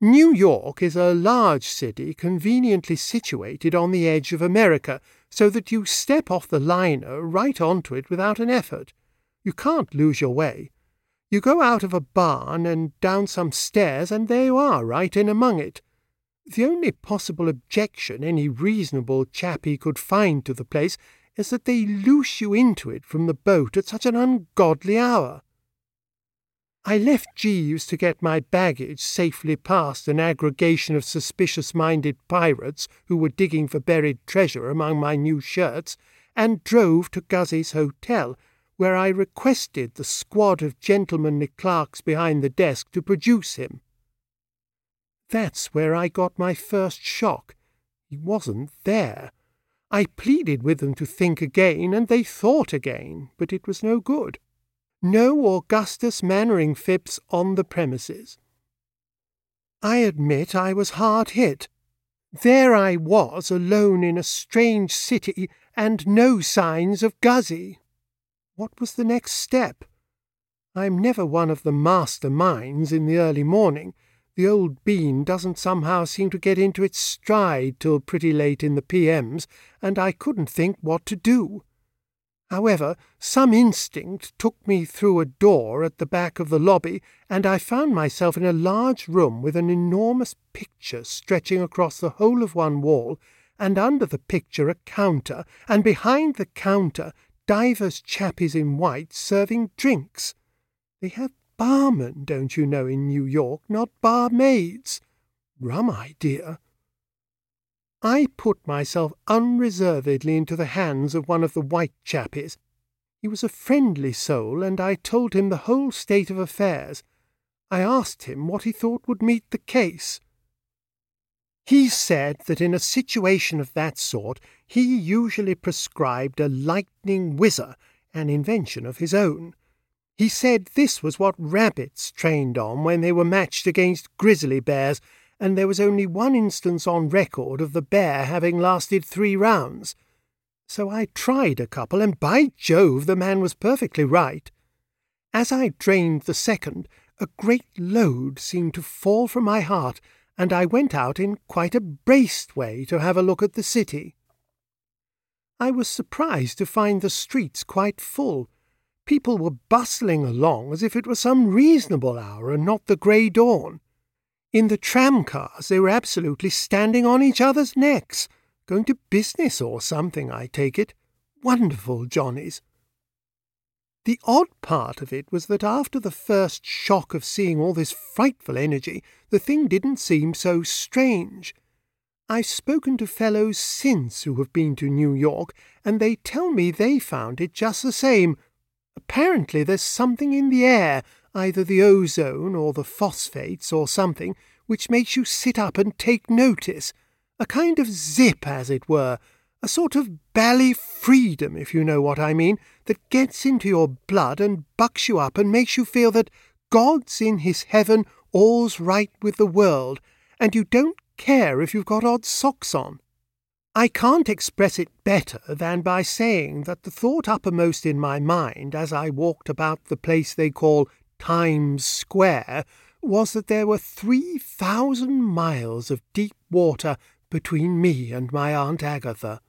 New York is a large city conveniently situated on the edge of America, so that you step off the liner right onto it without an effort. You can't lose your way. You go out of a barn and down some stairs, and there you are, right in among it. The only possible objection any reasonable chappie could find to the place is that they loose you into it from the boat at such an ungodly hour. I left Jeeves to get my baggage safely past an aggregation of suspicious minded pirates who were digging for buried treasure among my new shirts, and drove to Gussie's Hotel, where I requested the squad of gentlemanly clerks behind the desk to produce him. That's where I got my first shock. He wasn't there. I pleaded with them to think again, and they thought again, but it was no good. No Augustus Mannering Phipps on the premises. I admit I was hard hit. There I was, alone in a strange city, and no signs of Gussie. What was the next step? I'm never one of the master minds in the early morning. The old bean doesn't somehow seem to get into its stride till pretty late in the PMs, and I couldn't think what to do. However, some instinct took me through a door at the back of the lobby, and I found myself in a large room with an enormous picture stretching across the whole of one wall, and under the picture a counter, and behind the counter divers chappies in white serving drinks. They have barmen, don't you know, in New York, not barmaids. Rum idea. I put myself unreservedly into the hands of one of the white chappies. He was a friendly soul, and I told him the whole state of affairs. I asked him what he thought would meet the case. He said that in a situation of that sort he usually prescribed a lightning whizzer, an invention of his own. He said this was what rabbits trained on when they were matched against grizzly bears, and there was only one instance on record of the bear having lasted three rounds. So I tried a couple, and by Jove, the man was perfectly right. As I drained the second, a great load seemed to fall from my heart, and I went out in quite a braced way to have a look at the city. I was surprised to find the streets quite full. People were bustling along as if it were some reasonable hour and not the grey dawn. In the tramcars they were absolutely standing on each other's necks, going to business or something, I take it. Wonderful Johnnies. The odd part of it was that after the first shock of seeing all this frightful energy, the thing didn't seem so strange. I've spoken to fellows since who have been to New York, and they tell me they found it just the same. Apparently there's something in the air, either the ozone or the phosphates or something, which makes you sit up and take notice. A kind of zip, as it were, a sort of bally freedom, if you know what I mean, that gets into your blood and bucks you up and makes you feel that God's in his heaven, all's right with the world, and you don't care if you've got odd socks on. I can't express it better than by saying that the thought uppermost in my mind as I walked about the place they call Times Square was that there were three thousand miles of deep water between me and my Aunt Agatha.